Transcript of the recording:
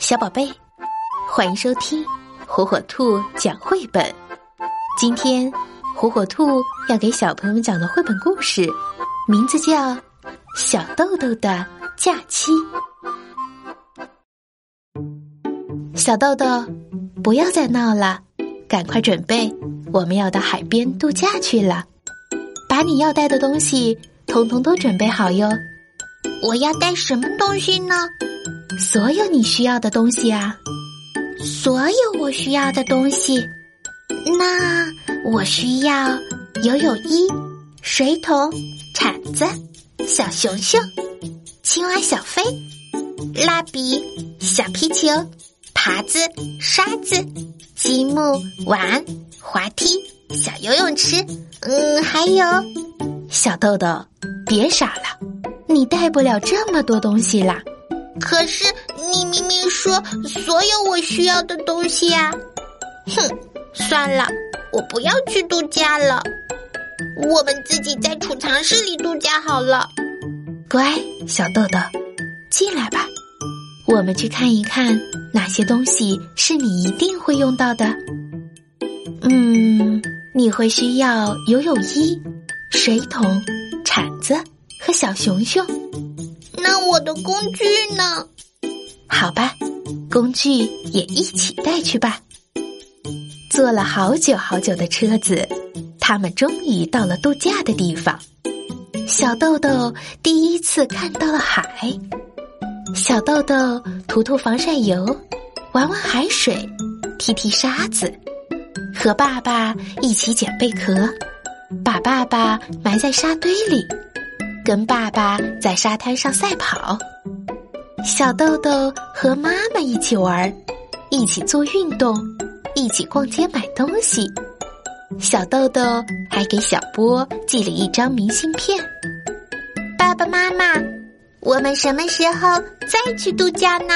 小宝贝，欢迎收听火火兔讲绘本。今天，火火兔要给小朋友们讲的绘本故事，名字叫《小豆豆的假期》。小豆豆，不要再闹了，赶快准备，我们要到海边度假去了。把你要带的东西，统统都准备好哟。我要带什么东西呢？所有你需要的东西啊！所有我需要的东西，那我需要游泳衣、水桶、铲子、小熊熊、青蛙小飞、蜡笔、小皮球、耙子、刷子、积木、碗、滑梯、小游泳池，嗯，还有小豆豆，别傻了，你带不了这么多东西啦。可是你明明说所有我需要的东西呀！哼，算了，我不要去度假了，我们自己在储藏室里度假好了。乖，小豆豆，进来吧，我们去看一看哪些东西是你一定会用到的。嗯，你会需要游泳衣、水桶、铲子和小熊熊。那我的工具呢？好吧，工具也一起带去吧。坐了好久好久的车子，他们终于到了度假的地方。小豆豆第一次看到了海。小豆豆涂涂防晒油，玩玩海水，踢踢沙子，和爸爸一起捡贝壳，把爸爸埋在沙堆里。跟爸爸在沙滩上赛跑，小豆豆和妈妈一起玩，一起做运动，一起逛街买东西。小豆豆还给小波寄了一张明信片。爸爸妈妈，我们什么时候再去度假呢？